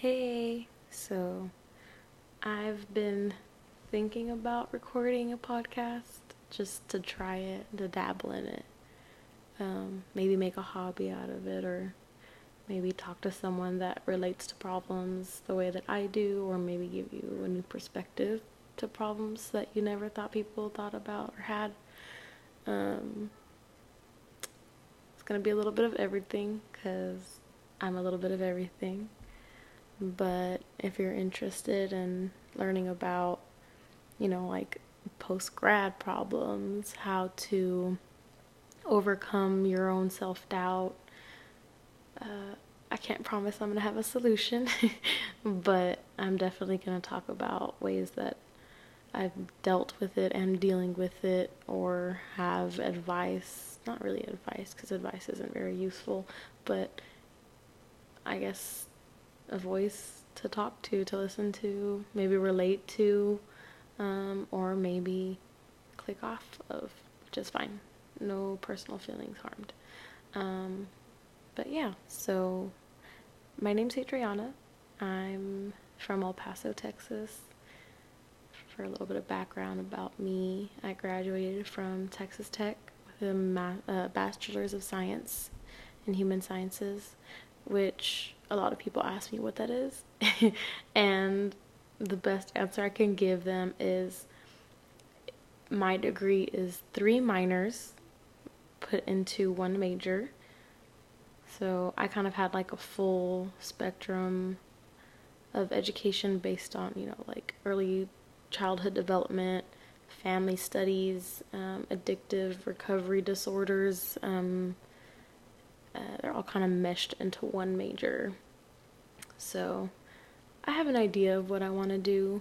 Hey, so I've been thinking about recording a podcast just to try it, to dabble in it. Um, maybe make a hobby out of it, or maybe talk to someone that relates to problems the way that I do, or maybe give you a new perspective to problems that you never thought people thought about or had. Um, it's gonna be a little bit of everything because I'm a little bit of everything. But if you're interested in learning about, you know, like post grad problems, how to overcome your own self doubt, uh, I can't promise I'm going to have a solution, but I'm definitely going to talk about ways that I've dealt with it and dealing with it, or have advice. Not really advice, because advice isn't very useful, but I guess a voice to talk to, to listen to, maybe relate to, um, or maybe click off of, which is fine. No personal feelings harmed. Um, but yeah, so my name's Adriana. I'm from El Paso, Texas. For a little bit of background about me, I graduated from Texas Tech with a ma- uh, Bachelor's of Science in Human Sciences, which a lot of people ask me what that is. and the best answer I can give them is my degree is three minors put into one major. So I kind of had like a full spectrum of education based on, you know, like early childhood development, family studies, um, addictive recovery disorders, um, uh, they're all kind of meshed into one major. So I have an idea of what I want to do,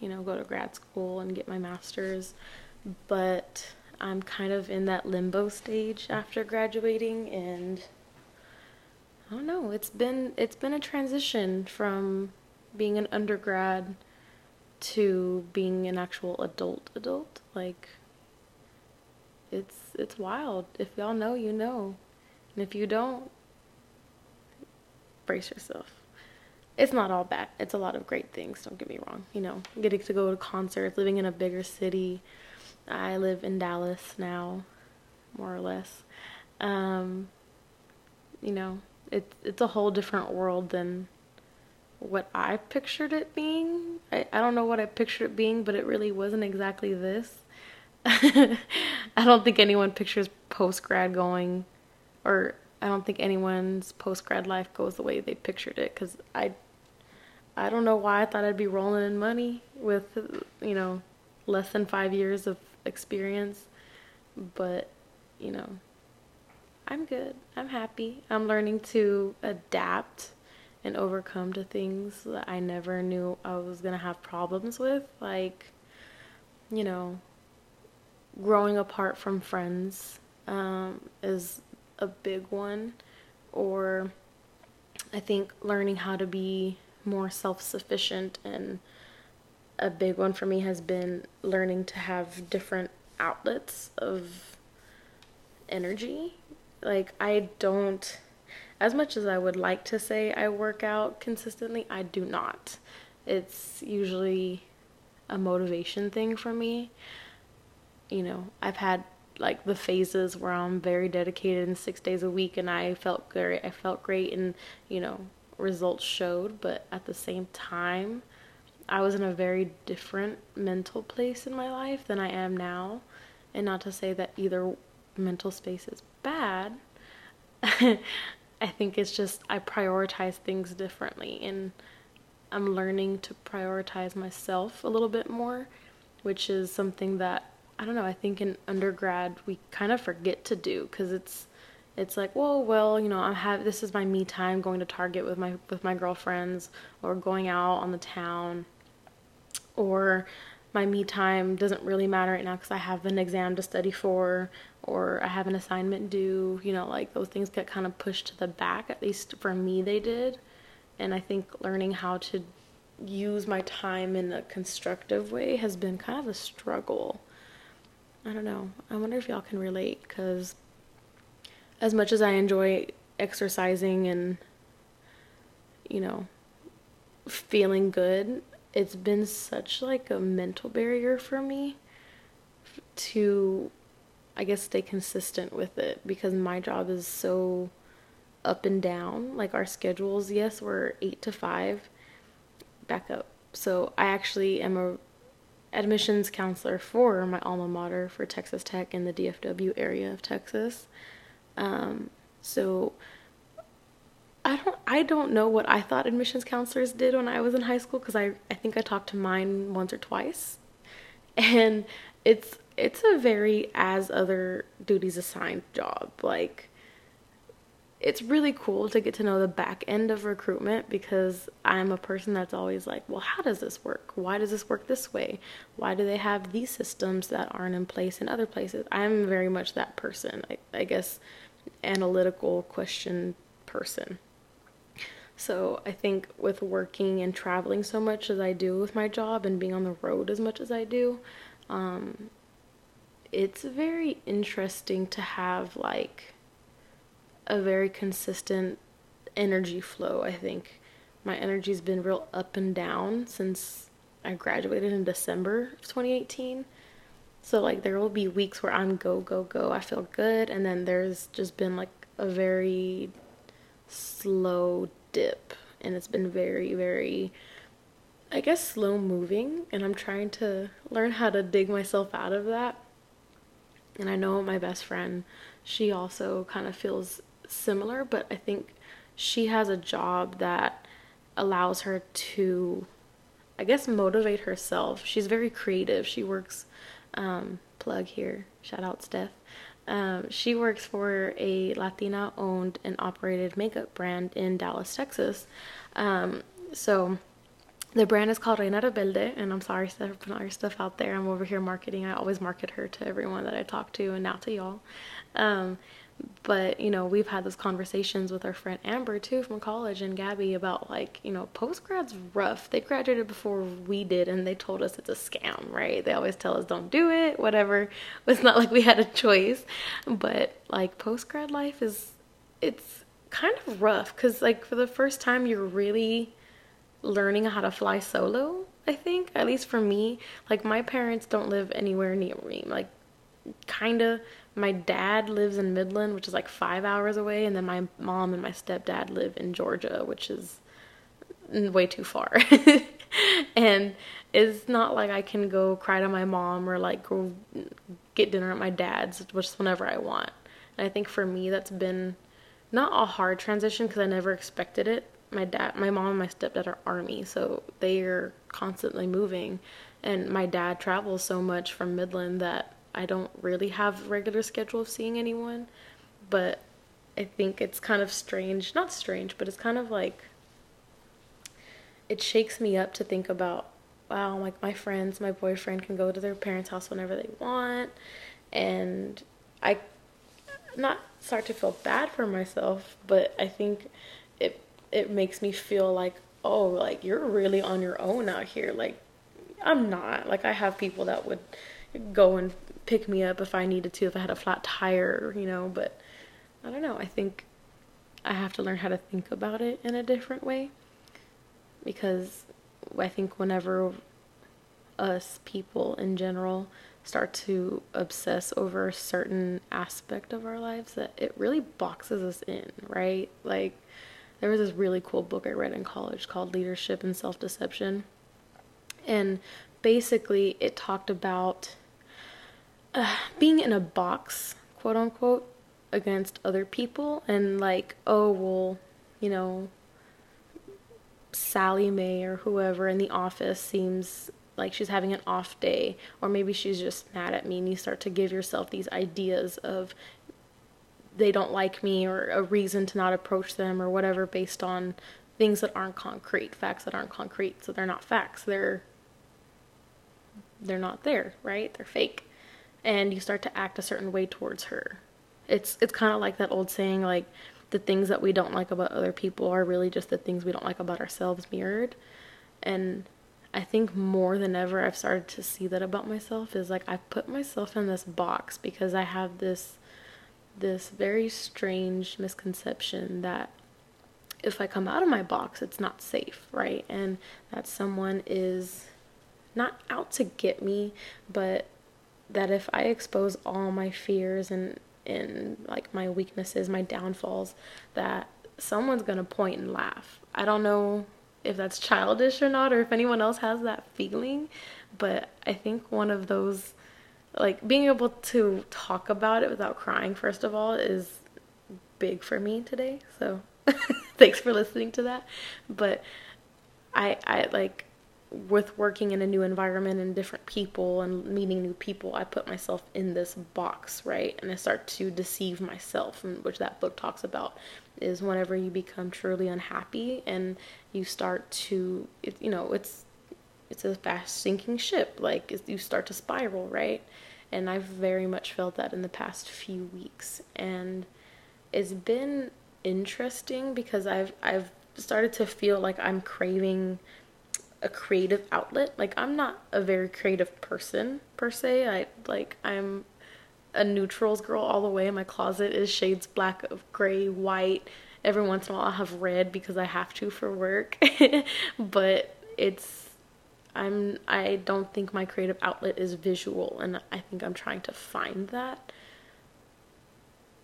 you know, go to grad school and get my master's, but I'm kind of in that limbo stage after graduating and I don't know, it's been it's been a transition from being an undergrad to being an actual adult adult like it's it's wild. If y'all know, you know. And if you don't, brace yourself. It's not all bad. It's a lot of great things, don't get me wrong. You know, getting to go to concerts, living in a bigger city. I live in Dallas now, more or less. Um, you know, it's it's a whole different world than what I pictured it being. I, I don't know what I pictured it being, but it really wasn't exactly this. I don't think anyone pictures post grad going or I don't think anyone's post grad life goes the way they pictured it because I, I don't know why I thought I'd be rolling in money with, you know, less than five years of experience, but you know, I'm good. I'm happy. I'm learning to adapt and overcome to things that I never knew I was gonna have problems with, like, you know, growing apart from friends um, is a big one, or I think learning how to be more self sufficient and a big one for me has been learning to have different outlets of energy. Like, I don't, as much as I would like to say I work out consistently, I do not. It's usually a motivation thing for me. You know, I've had like the phases where I'm very dedicated and six days a week and I felt great I felt great and you know results showed. But at the same time I was in a very different mental place in my life than I am now. And not to say that either mental space is bad. I think it's just I prioritize things differently and I'm learning to prioritize myself a little bit more which is something that I don't know, I think in undergrad we kind of forget to do cuz it's it's like, well, well, you know, I have this is my me time going to Target with my with my girlfriends or going out on the town or my me time doesn't really matter right now cuz I have an exam to study for or I have an assignment due, you know, like those things get kind of pushed to the back at least for me they did. And I think learning how to use my time in a constructive way has been kind of a struggle I don't know. I wonder if y'all can relate because as much as I enjoy exercising and, you know, feeling good, it's been such like a mental barrier for me to I guess stay consistent with it because my job is so up and down. Like our schedules, yes, we're 8 to 5 back up. So I actually am a admissions counselor for my alma mater for Texas Tech in the DFW area of Texas. Um, so I don't I don't know what I thought admissions counselors did when I was in high school because I I think I talked to mine once or twice, and it's it's a very as other duties assigned job like it's really cool to get to know the back end of recruitment because I'm a person that's always like, well, how does this work? Why does this work this way? Why do they have these systems that aren't in place in other places? I'm very much that person, I, I guess, analytical question person. So I think with working and traveling so much as I do with my job and being on the road as much as I do, um, it's very interesting to have like a very consistent energy flow. I think my energy's been real up and down since I graduated in December of 2018. So like there will be weeks where I'm go go go. I feel good and then there's just been like a very slow dip and it's been very very I guess slow moving and I'm trying to learn how to dig myself out of that. And I know my best friend, she also kind of feels similar, but I think she has a job that allows her to, I guess, motivate herself. She's very creative. She works, um, plug here, shout out Steph. Um, she works for a Latina owned and operated makeup brand in Dallas, Texas. Um, so the brand is called Reina Rebelde, and I'm sorry for putting all your stuff out there. I'm over here marketing. I always market her to everyone that I talk to, and now to y'all. Um, but you know we've had those conversations with our friend amber too from college and gabby about like you know post grad's rough. They graduated before we did and they told us it's a scam right? They always tell us don't do it whatever. It's not like we had a choice. But like post grad life is it's kind of rough because like for the first time you're really learning how to fly solo i think at least for me. Like my parents don't live anywhere near me. Like kind of my dad lives in Midland, which is like five hours away, and then my mom and my stepdad live in Georgia, which is way too far. and it's not like I can go cry to my mom or like go get dinner at my dad's just whenever I want. And I think for me, that's been not a hard transition because I never expected it. My dad, my mom, and my stepdad are army, so they are constantly moving, and my dad travels so much from Midland that I don't really have regular schedule of seeing anyone, but I think it's kind of strange, not strange, but it's kind of like it shakes me up to think about wow, like my friends, my boyfriend can go to their parents' house whenever they want and I not start to feel bad for myself, but I think it it makes me feel like oh, like you're really on your own out here. Like I'm not. Like I have people that would go and pick me up if I needed to, if I had a flat tire, you know, but I don't know. I think I have to learn how to think about it in a different way because I think whenever us people in general start to obsess over a certain aspect of our lives that it really boxes us in, right? Like there was this really cool book I read in college called Leadership and Self-Deception. And basically it talked about uh, being in a box, quote unquote, against other people and like, oh, well, you know, Sally Mae or whoever in the office seems like she's having an off day, or maybe she's just mad at me, and you start to give yourself these ideas of they don't like me or a reason to not approach them or whatever based on things that aren't concrete, facts that aren't concrete. So they're not facts. They're they're not there, right? They're fake and you start to act a certain way towards her. It's it's kind of like that old saying like the things that we don't like about other people are really just the things we don't like about ourselves mirrored. And I think more than ever I've started to see that about myself is like I put myself in this box because I have this this very strange misconception that if I come out of my box, it's not safe, right? And that someone is not out to get me, but that if I expose all my fears and and like my weaknesses, my downfalls, that someone's gonna point and laugh. I don't know if that's childish or not, or if anyone else has that feeling, but I think one of those, like being able to talk about it without crying, first of all, is big for me today. So thanks for listening to that. But I, I like with working in a new environment and different people and meeting new people, I put myself in this box, right? And I start to deceive myself, which that book talks about is whenever you become truly unhappy and you start to, it, you know, it's it's a fast sinking ship. Like you start to spiral, right? And I've very much felt that in the past few weeks, and it's been interesting because I've I've started to feel like I'm craving a creative outlet. Like I'm not a very creative person per se. I like I'm a neutrals girl all the way. My closet is shades black of gray, white. Every once in a while I'll have red because I have to for work. but it's I'm I don't think my creative outlet is visual and I think I'm trying to find that.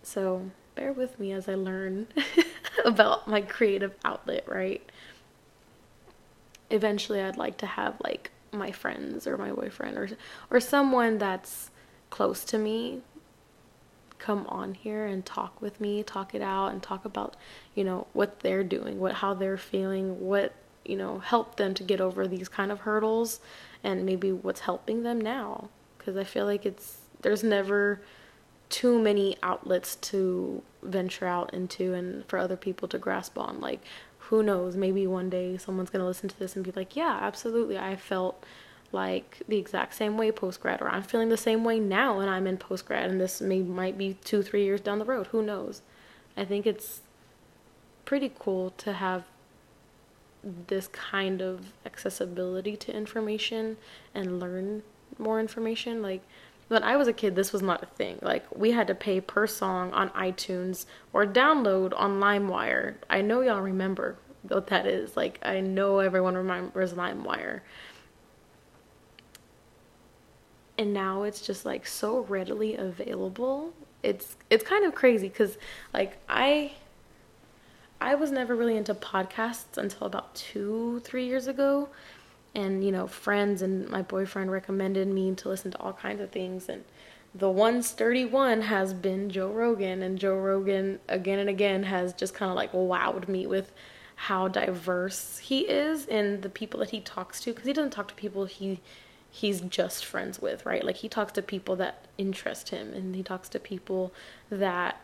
So bear with me as I learn about my creative outlet, right? Eventually I'd like to have like my friends or my boyfriend or or someone that's close to me come on here and talk with me, talk it out and talk about, you know, what they're doing, what how they're feeling, what, you know, help them to get over these kind of hurdles and maybe what's helping them now. Because I feel like it's there's never too many outlets to venture out into and for other people to grasp on. Like who knows, maybe one day someone's going to listen to this and be like, yeah, absolutely. I felt like the exact same way post grad, or I'm feeling the same way now and I'm in post grad, and this may might be two, three years down the road. Who knows? I think it's pretty cool to have this kind of accessibility to information and learn more information. Like, when I was a kid, this was not a thing. Like, we had to pay per song on iTunes or download on LimeWire. I know y'all remember what that is. Like, I know everyone remembers LimeWire. And now it's just like so readily available. It's it's kind of crazy cuz like I I was never really into podcasts until about 2 3 years ago and you know friends and my boyfriend recommended me to listen to all kinds of things and the one sturdy one has been Joe Rogan and Joe Rogan again and again has just kind of like wowed me with how diverse he is and the people that he talks to because he doesn't talk to people he he's just friends with right? Like he talks to people that interest him and he talks to people that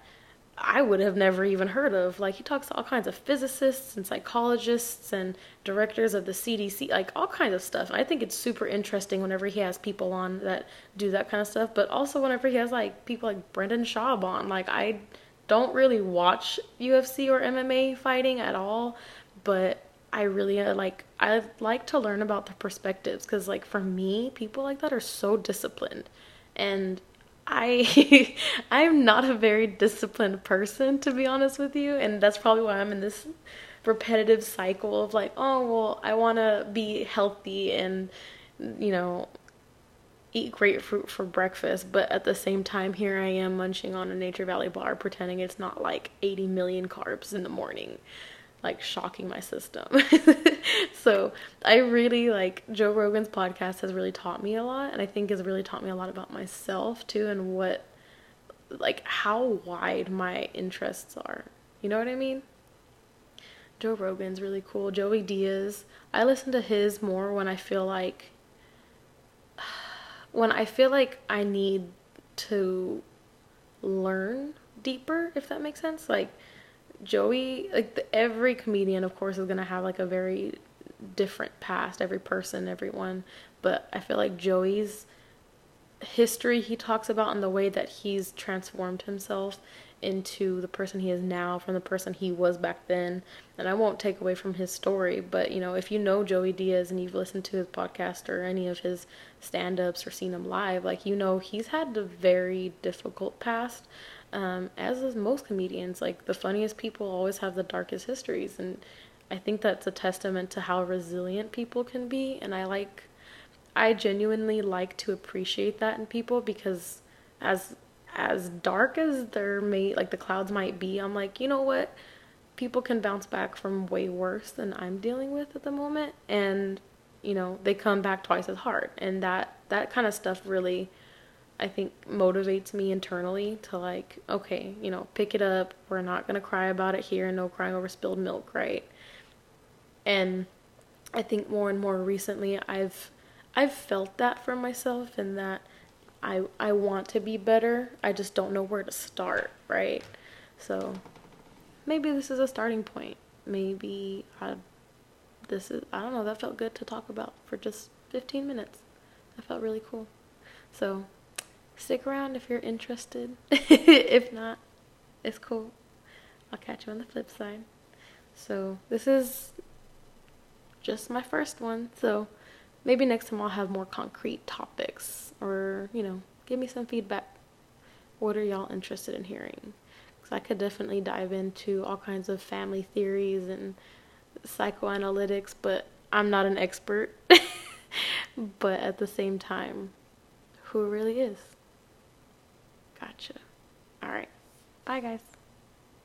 I would have never even heard of. Like he talks to all kinds of physicists and psychologists and directors of the CDC, like all kinds of stuff. I think it's super interesting whenever he has people on that do that kind of stuff, but also whenever he has like people like Brendan Schaub on. Like I don't really watch UFC or MMA fighting at all, but I really uh, like I like to learn about the perspectives cuz like for me, people like that are so disciplined and I I'm not a very disciplined person to be honest with you and that's probably why I'm in this repetitive cycle of like oh well I want to be healthy and you know eat grapefruit for breakfast but at the same time here I am munching on a Nature Valley bar pretending it's not like 80 million carbs in the morning like shocking my system. so I really like Joe Rogan's podcast has really taught me a lot and I think has really taught me a lot about myself too and what like how wide my interests are. You know what I mean? Joe Rogan's really cool. Joey Diaz. I listen to his more when I feel like when I feel like I need to learn deeper, if that makes sense. Like Joey, like the, every comedian, of course, is gonna have like a very different past. Every person, everyone, but I feel like Joey's history he talks about and the way that he's transformed himself into the person he is now from the person he was back then. And I won't take away from his story, but you know, if you know Joey Diaz and you've listened to his podcast or any of his stand ups or seen him live, like you know, he's had a very difficult past Um, as is most comedians, like the funniest people always have the darkest histories, and I think that's a testament to how resilient people can be. And I like, I genuinely like to appreciate that in people because, as as dark as their may like the clouds might be, I'm like, you know what? People can bounce back from way worse than I'm dealing with at the moment, and you know they come back twice as hard, and that that kind of stuff really I think motivates me internally to like, okay, you know, pick it up. We're not going to cry about it here. No crying over spilled milk, right? And I think more and more recently I've I've felt that for myself and that I I want to be better. I just don't know where to start, right? So maybe this is a starting point. Maybe I this is I don't know, that felt good to talk about for just 15 minutes. That felt really cool. So stick around if you're interested. if not, it's cool. I'll catch you on the flip side. So, this is just my first one. So, maybe next time I'll have more concrete topics or, you know, give me some feedback. What are y'all interested in hearing? Because I could definitely dive into all kinds of family theories and psychoanalytics, but I'm not an expert. but at the same time, who really is? Gotcha. All right. Bye, guys.